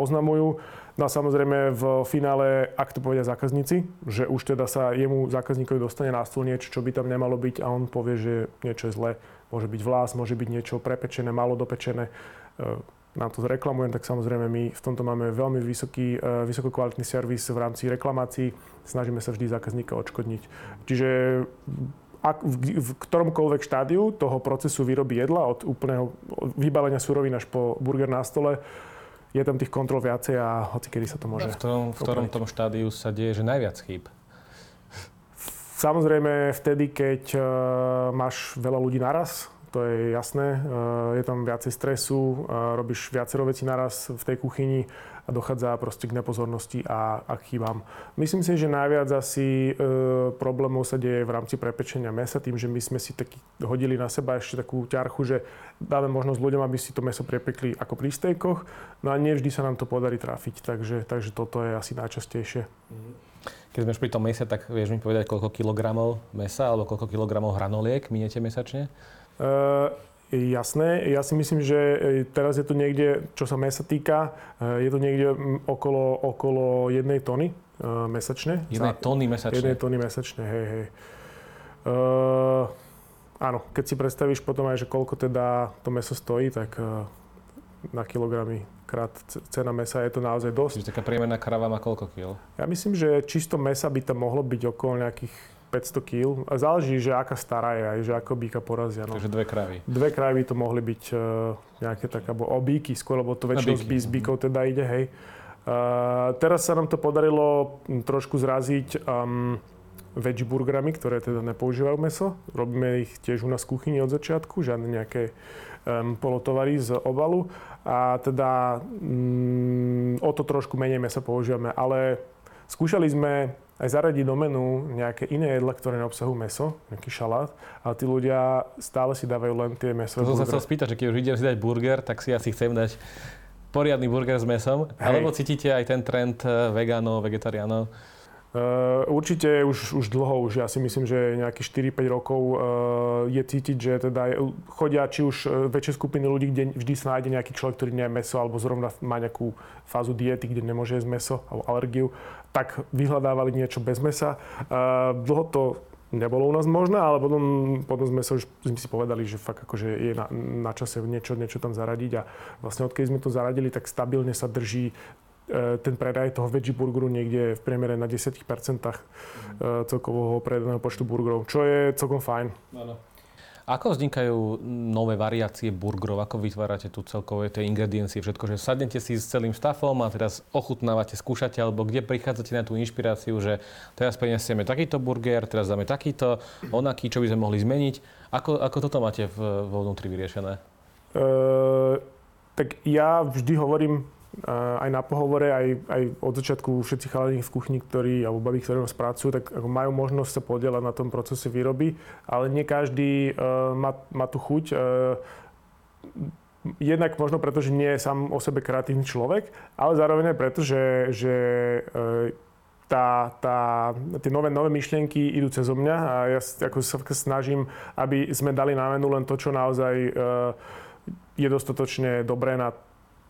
oznamujú. No a samozrejme v finále, ak to povedia zákazníci, že už teda sa jemu zákazníkovi dostane na stôl niečo, čo by tam nemalo byť a on povie, že niečo je zlé. Môže byť vlás, môže byť niečo prepečené, malo dopečené. E, nám to zreklamujem, tak samozrejme my v tomto máme veľmi vysoký, e, vysokokvalitný servis v rámci reklamácií. Snažíme sa vždy zákazníka odškodniť. Čiže ak v, v ktoromkoľvek štádiu toho procesu výroby jedla, od úplného vybalenia surovín až po burger na stole, je tam tých kontrol viacej a hoci kedy sa to môže. v ktorom, v ktorom tom štádiu sa deje, že najviac chýb? Samozrejme vtedy, keď uh, máš veľa ľudí naraz, to je jasné. Uh, je tam viacej stresu, uh, robíš viacero vecí naraz v tej kuchyni a dochádza proste k nepozornosti a, a k chybám. Myslím si, že najviac asi e, problémov sa deje v rámci prepečenia mesa, tým, že my sme si taký hodili na seba ešte takú ťarchu, že dáme možnosť ľuďom, aby si to meso prepekli ako pri stejkoch, no a nevždy sa nám to podarí trafiť, takže, takže toto je asi najčastejšie. Keď sme už pri tom mese, tak vieš mi povedať, koľko kilogramov mesa alebo koľko kilogramov hranoliek miniete mesačne? Uh, Jasné, ja si myslím, že e, teraz je to niekde, čo sa mesa týka, e, je to niekde okolo, okolo jednej tony uh, mesačne. Jednej tony mesačne? Jednej tony mesačne, hej, hej. Uh, áno, keď si predstavíš potom aj, že koľko teda to meso stojí, tak uh, na kilogramy krát cena mesa je to naozaj dosť. Čiže taká priemerná krava má koľko kil? Ja myslím, že čisto mesa by tam mohlo byť okolo nejakých 500 kg. Záleží, že aká stará je, aj že ako býka porazia. No. Takže dve kravy. Dve kravy to mohli byť uh, nejaké také, alebo obíky skôr, lebo to väčšinou z, bíkov teda ide, hej. Uh, teraz sa nám to podarilo trošku zraziť um, veggie burgerami, ktoré teda nepoužívajú meso. Robíme ich tiež u nás v kuchyni od začiatku, žiadne nejaké um, polotovary z obalu. A teda um, o to trošku menej mesa používame, ale skúšali sme aj zaradiť do menu nejaké iné jedla, ktoré neobsahujú meso, nejaký šalát, ale tí ľudia stále si dávajú len tie meso. To som sa chcel spýtať, že keď už idem si dať burger, tak si asi chcem dať poriadny burger s mesom, Hej. alebo cítite aj ten trend eh, vegánov, vegetariánov? Uh, určite už, už dlho, už ja si myslím, že nejakých 4-5 rokov uh, je cítiť, že teda chodia či už väčšie skupiny ľudí, kde vždy sa nájde nejaký človek, ktorý nie je meso, alebo zrovna má nejakú fázu diety, kde nemôže jesť meso, alebo alergiu tak vyhľadávali niečo bez mesa. Dlho to nebolo u nás možné, ale potom, potom sme, sa už, sme si povedali, že fakt akože je na, na čase niečo, niečo tam zaradiť a vlastne odkedy sme to zaradili, tak stabilne sa drží ten predaj toho veggie burgeru niekde v priemere na 10% mm. celkového predaného počtu burgerov, čo je celkom fajn. Ano. Ako vznikajú nové variácie burgerov? Ako vytvárate tu celkové tie ingrediencie, všetko? Že sadnete si s celým stafom a teraz ochutnávate, skúšate, alebo kde prichádzate na tú inšpiráciu, že teraz prinesieme takýto burger, teraz dáme takýto, onaký, čo by sme mohli zmeniť. Ako, ako toto máte vo vnútri vyriešené? Uh, tak ja vždy hovorím aj na pohovore, aj, aj od začiatku všetci chalani v kuchni, ktorí, alebo babi, ktorí nás pracujú, tak majú možnosť sa podielať na tom procese výroby, ale nie každý uh, má, má tú chuť. Uh, jednak možno preto, že nie je sám o sebe kreatívny človek, ale zároveň aj preto, že, že uh, tá, tá, tie nové, nové myšlienky idú cez mňa a ja ako sa snažím, aby sme dali na menu len to, čo naozaj je dostatočne dobré na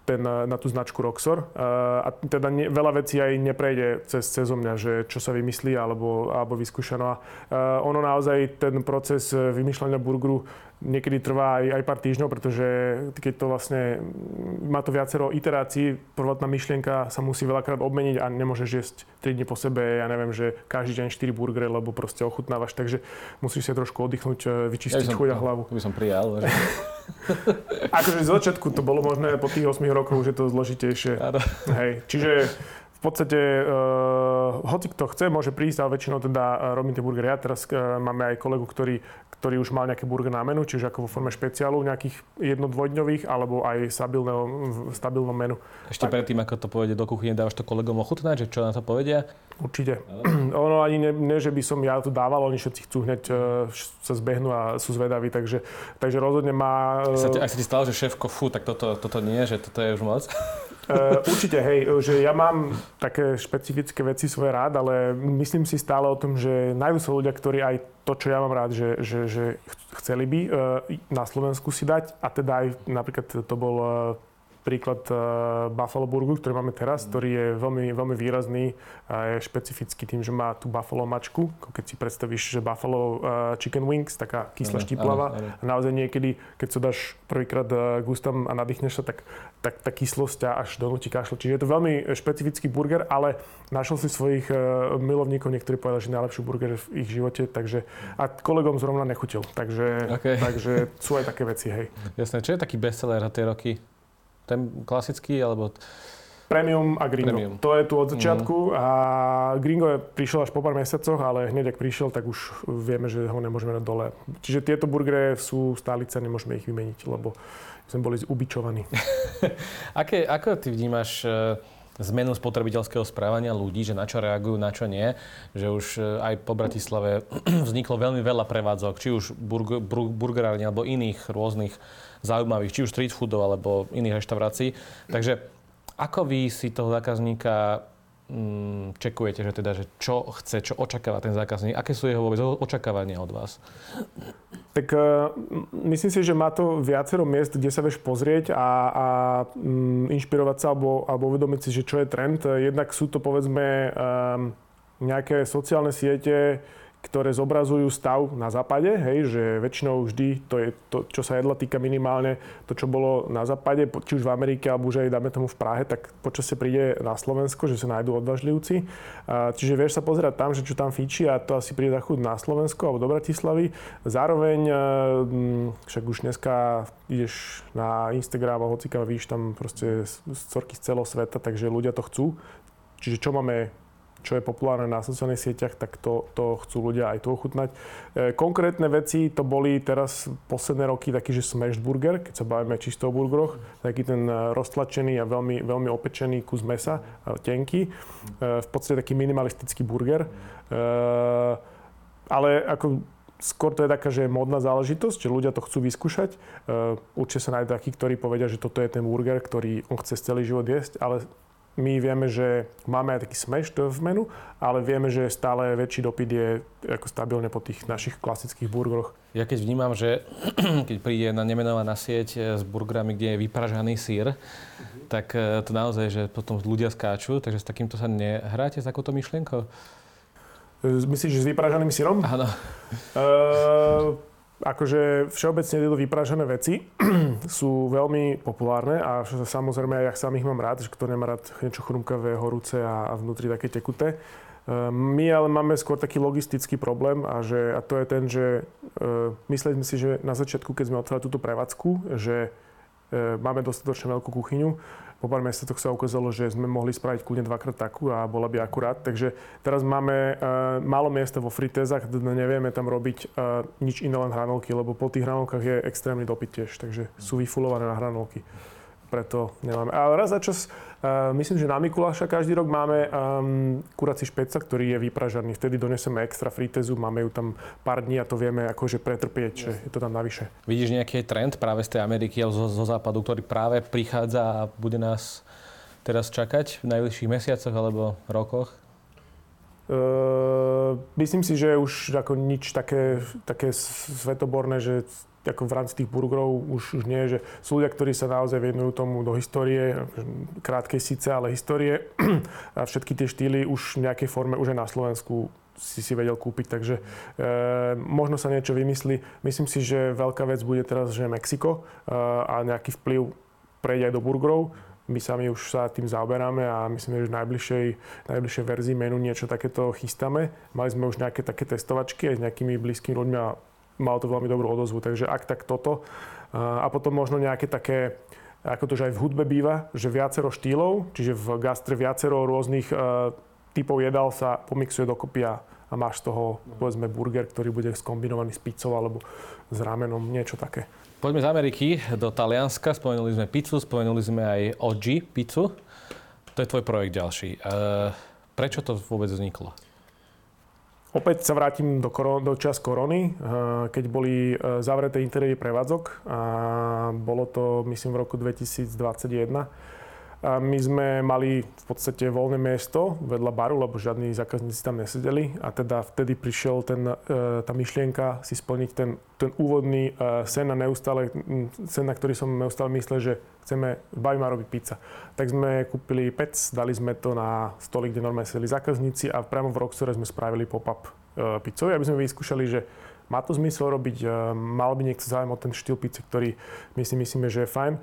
ten, na tú značku Roxor. A teda ne, veľa vecí aj neprejde cez, cez mňa, že čo sa vymyslí alebo, alebo vyskúšano. A ono naozaj, ten proces vymýšľania burgeru niekedy trvá aj, aj pár týždňov, pretože keď to vlastne má to viacero iterácií, prvotná myšlienka sa musí veľakrát obmeniť a nemôžeš jesť 3 dní po sebe, ja neviem, že každý deň 4 burgery, lebo proste ochutnávaš, takže musíš si trošku oddychnúť, e, vyčistiť ja chuť a hlavu. To by som prijal. Že... akože z začiatku to bolo možné, po tých 8 rokoch už je to zložitejšie. Hej, čiže v podstate uh, hoci kto chce, môže prísť, ale väčšinou teda uh, robím tie burgery. Ja teraz uh, máme aj kolegu, ktorý, ktorý už mal nejaké burger na menu, čiže ako vo forme špeciálu nejakých jedno dvojdňových, alebo aj stabilného, stabilnom menu. Ešte tak. predtým, ako to povede do kuchyne, dávaš to kolegom ochutnať, že čo na to povedia? Určite. ono ani ne, ne, že by som ja to dával, oni všetci chcú hneď sa zbehnú a sú zvedaví, takže, takže rozhodne má... Uh... Ak sa ti stalo, že šéfko, fú, tak toto, toto nie, že toto je už moc? Uh, určite, hej, že ja mám také špecifické veci svoje rád, ale myslím si stále o tom, že nájdú sa ľudia, ktorí aj to, čo ja mám rád, že, že, že chceli by uh, na Slovensku si dať. A teda aj napríklad to bol uh, príklad uh, Buffalo Burgu, ktorý máme teraz, mm. ktorý je veľmi, veľmi výrazný a je špecifický tým, že má tú Buffalo mačku. Keď si predstavíš, že Buffalo uh, Chicken Wings, taká kyslá štiplava. A naozaj niekedy, keď sa dáš prvýkrát uh, gustom a nadýchneš sa, tak, tak tá kyslosť ťa až donúti kašľať. Čiže je to veľmi špecifický burger, ale našiel si svojich milovníkov, niektorí povedali, že najlepší burger v ich živote, takže a kolegom zrovna nechutil. Takže, okay. takže sú aj také veci, hej. Jasné, čo je taký bestseller za tie roky? Ten klasický, alebo... Premium a Gringo. Premium. To je tu od začiatku mm. a Gringo je prišiel až po pár mesiacoch, ale hneď ak prišiel, tak už vieme, že ho nemôžeme dať dole. Čiže tieto burgery sú stálice, nemôžeme ich vymeniť, lebo sme boli zubičovaní. Aké, ako ty vnímaš e, zmenu spotrebiteľského správania ľudí, že na čo reagujú, na čo nie. Že už e, aj po Bratislave vzniklo veľmi veľa prevádzok, či už burg, burgerárne alebo iných rôznych zaujímavých, či už street foodov alebo iných reštaurácií. Takže ako vy si toho zákazníka mm, čekujete, že teda, že čo chce, čo očakáva ten zákazník, aké sú jeho vôbec očakávania od vás? Tak uh, myslím si, že má to viacero miest, kde sa vieš pozrieť a, a um, inšpirovať sa alebo, alebo uvedomiť si, že čo je trend. Jednak sú to povedzme um, nejaké sociálne siete, ktoré zobrazujú stav na západe, hej, že väčšinou vždy to je to, čo sa jedla týka minimálne, to, čo bolo na západe, či už v Amerike, alebo už aj dáme tomu v Prahe, tak počasie príde na Slovensko, že sa nájdú odvážlivci. Čiže vieš sa pozerať tam, že čo tam fíči a to asi príde chuť na Slovensko alebo do Bratislavy. Zároveň, však už dneska ideš na Instagram a hocikam víš tam proste storky z celého sveta, takže ľudia to chcú. Čiže čo máme čo je populárne na sociálnych sieťach, tak to, to chcú ľudia aj tu ochutnať. E, konkrétne veci to boli teraz posledné roky taký, že smash burger, keď sa bavíme čisto o burgeroch, taký ten e, roztlačený a veľmi, veľmi opečený kus mesa, e, tenký, e, v podstate taký minimalistický burger. E, ale ako skôr to je taká, že je modná záležitosť, že ľudia to chcú vyskúšať. Uh, určite sa nájdú takí, ktorí povedia, že toto je ten burger, ktorý on chce celý život jesť, ale my vieme, že máme aj taký smash v menu, ale vieme, že stále väčší dopyt je ako stabilne po tých našich klasických burgeroch. Ja keď vnímam, že keď príde na nemenovaná sieť eh, s burgerami, kde je vypražaný sír, uh-huh. tak eh, to naozaj, že potom ľudia skáču, takže s takýmto sa nehráte s takouto myšlienkou? Myslíš, že s vypražaným sírom? Áno. Uh, akože všeobecne tieto vypražené veci sú veľmi populárne a samozrejme ja sám ich mám rád, že kto nemá rád niečo chrumkavé, horúce a, a vnútri také tekuté. Ehm, my ale máme skôr taký logistický problém a, že, a to je ten, že uh, mysleli sme si, že na začiatku, keď sme otvorili túto prevádzku, že uh, máme dostatočne veľkú kuchyňu, po pár mesiacoch sa ukázalo, že sme mohli spraviť kľudne dvakrát takú a bola by akurát. Takže teraz máme uh, málo miesta vo fritézach, nevieme tam robiť uh, nič iné len hranolky, lebo po tých hranolkách je extrémny dopyt tiež, takže sú vyfulované na hranolky preto nemáme. Ale raz za čas, uh, myslím, že na Mikuláša každý rok máme um, kurací špeca, ktorý je vypražaný. Vtedy doneseme extra fritezu, máme ju tam pár dní a to vieme akože pretrpieť, že je to tam navyše. Vidíš nejaký trend práve z tej Ameriky alebo zo, zo západu, ktorý práve prichádza a bude nás teraz čakať v najbližších mesiacoch alebo rokoch? Uh, myslím si, že už ako nič také, také svetoborné, že ako v rámci tých burgerov už, už nie, že sú ľudia, ktorí sa naozaj venujú tomu do histórie, krátkej síce, ale histórie a všetky tie štýly už v nejakej forme už aj na Slovensku si si vedel kúpiť, takže e, možno sa niečo vymyslí. Myslím si, že veľká vec bude teraz, že Mexiko e, a nejaký vplyv prejde aj do burgerov. My sami už sa tým zaoberáme a myslím, že v najbližšej, najbližšej verzii menu niečo takéto chystáme. Mali sme už nejaké také testovačky aj s nejakými blízkymi ľuďmi a malo to veľmi dobrú odozvu. Takže ak tak toto. A potom možno nejaké také, ako to už aj v hudbe býva, že viacero štýlov, čiže v gastre viacero rôznych uh, typov jedal sa pomixuje dokopy a, a máš z toho, povedzme, burger, ktorý bude skombinovaný s pizzou alebo s ramenom, niečo také. Poďme z Ameriky do Talianska. Spomenuli sme pizzu, spomenuli sme aj OG pizzu. To je tvoj projekt ďalší. Uh, prečo to vôbec vzniklo? Opäť sa vrátim do, koron- do čas korony, eh, keď boli eh, zavreté interiéry prevádzok a bolo to, myslím, v roku 2021. My sme mali v podstate voľné miesto vedľa baru, lebo žiadni zákazníci tam nesedeli. A teda vtedy prišiel ten, e, tá myšlienka si splniť ten, ten úvodný e, sen a neustále, sen, na ktorý som neustále myslel, že chceme v Bajma robiť pizza. Tak sme kúpili pec, dali sme to na stolik, kde normálne sedeli zákazníci a priamo v Roxore sme spravili pop-up e, pizzový, aby sme vyskúšali, že má to zmysel robiť, mal by niekto záujem o ten štýl pizzy, ktorý my si myslíme, že je fajn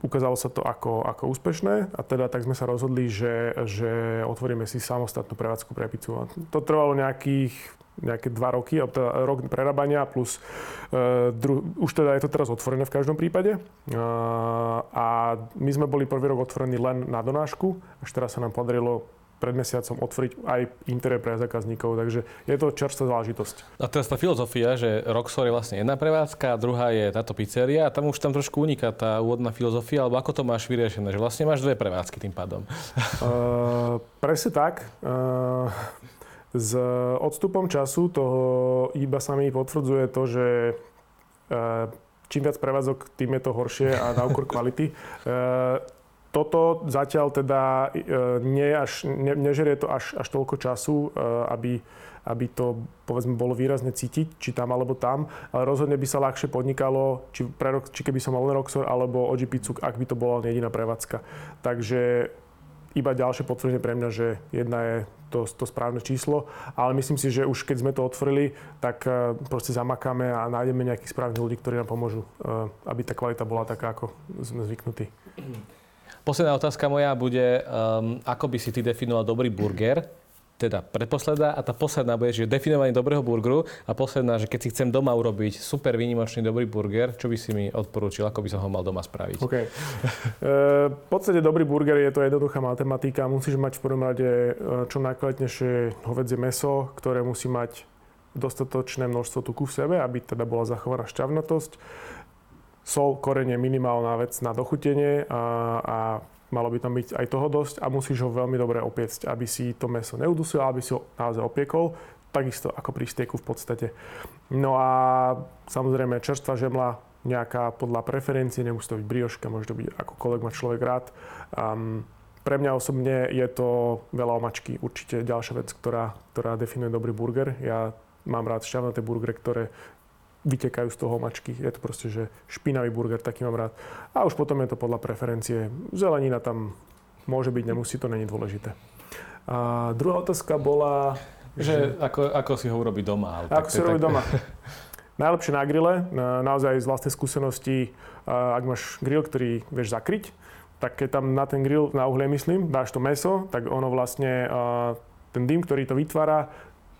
ukázalo sa to ako, ako úspešné a teda tak sme sa rozhodli, že, že otvoríme si samostatnú prevádzku pre pizzu. To trvalo nejakých nejaké dva roky, teda rok prerábania plus uh, dru- už teda je to teraz otvorené v každom prípade. Uh, a my sme boli prvý rok otvorení len na donášku, až teraz sa nám podarilo pred mesiacom otvoriť aj interiér pre zákazníkov, takže je to čerstvá záležitosť. A teraz tá filozofia, že Roxor je vlastne jedna prevádzka, druhá je táto pizzeria a tam už tam trošku uniká tá úvodná filozofia, alebo ako to máš vyriešené, že vlastne máš dve prevádzky tým pádom. Uh, presne tak. Uh, s odstupom času toho iba sa mi potvrdzuje to, že uh, čím viac prevádzok, tým je to horšie a na úkor kvality. Uh, toto zatiaľ teda e, nie až, ne, nežerie to až, až toľko času, e, aby, aby to povedzme bolo výrazne cítiť, či tam alebo tam, ale rozhodne by sa ľahšie podnikalo, či, pre, či keby som mal len Roxor alebo OG Pizzu, ak by to bola jediná prevádzka. Takže iba ďalšie potvrdenie pre mňa, že jedna je to, to správne číslo, ale myslím si, že už keď sme to otvorili, tak e, proste zamakáme a nájdeme nejakých správnych ľudí, ktorí nám pomôžu, aby tá kvalita bola taká, ako sme zvyknutí. Posledná otázka moja bude, um, ako by si ty definoval dobrý burger? Teda predposledná a tá posledná bude, že definovanie dobrého burgeru a posledná, že keď si chcem doma urobiť super výnimočný dobrý burger, čo by si mi odporúčil, ako by som ho mal doma spraviť? Okay. E, v podstate dobrý burger je to jednoduchá matematika. Musíš mať v prvom rade e, čo najkvalitnejšie hovedzie meso, ktoré musí mať dostatočné množstvo tuku v sebe, aby teda bola zachovaná šťavnatosť sol, korenie minimálna vec na dochutenie a, a malo by tam byť aj toho dosť a musíš ho veľmi dobre opiecť, aby si to meso neudusil, aby si ho naozaj opiekol, takisto ako pri stieku v podstate. No a samozrejme čerstvá žemla, nejaká podľa preferencie, nemusí to byť brioška, môže to byť akokoľvek má človek rád. Um, pre mňa osobne je to veľa omačky, určite ďalšia vec, ktorá, ktorá definuje dobrý burger. Ja mám rád šťavnaté burgery, ktoré vytekajú z toho mačky. Je to proste, že špinavý burger, taký mám rád. A už potom je to podľa preferencie. Zelenina tam môže byť, nemusí, to není dôležité. A druhá otázka bola... Že, že ako, ako si ho urobiť doma. Ako si ho robiť doma. Najlepšie na grille, naozaj z vlastnej skúsenosti, ak máš grill, ktorý vieš zakryť, tak keď tam na ten grill, na uhlie myslím, dáš to meso, tak ono vlastne, ten dym, ktorý to vytvára,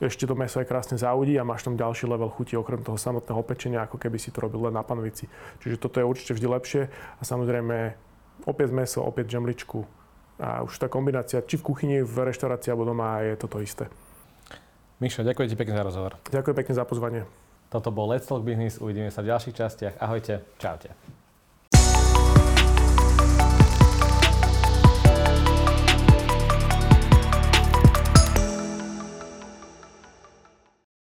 ešte to meso aj krásne zaudí a máš tam ďalší level chuti okrem toho samotného pečenia, ako keby si to robil len na panvici. Čiže toto je určite vždy lepšie a samozrejme opäť meso, opäť žemličku a už tá kombinácia, či v kuchyni, v reštaurácii alebo doma je toto isté. Mišo, ďakujem ti pekne za rozhovor. Ďakujem pekne za pozvanie. Toto bol Let's Talk Business, uvidíme sa v ďalších častiach. Ahojte, čaute.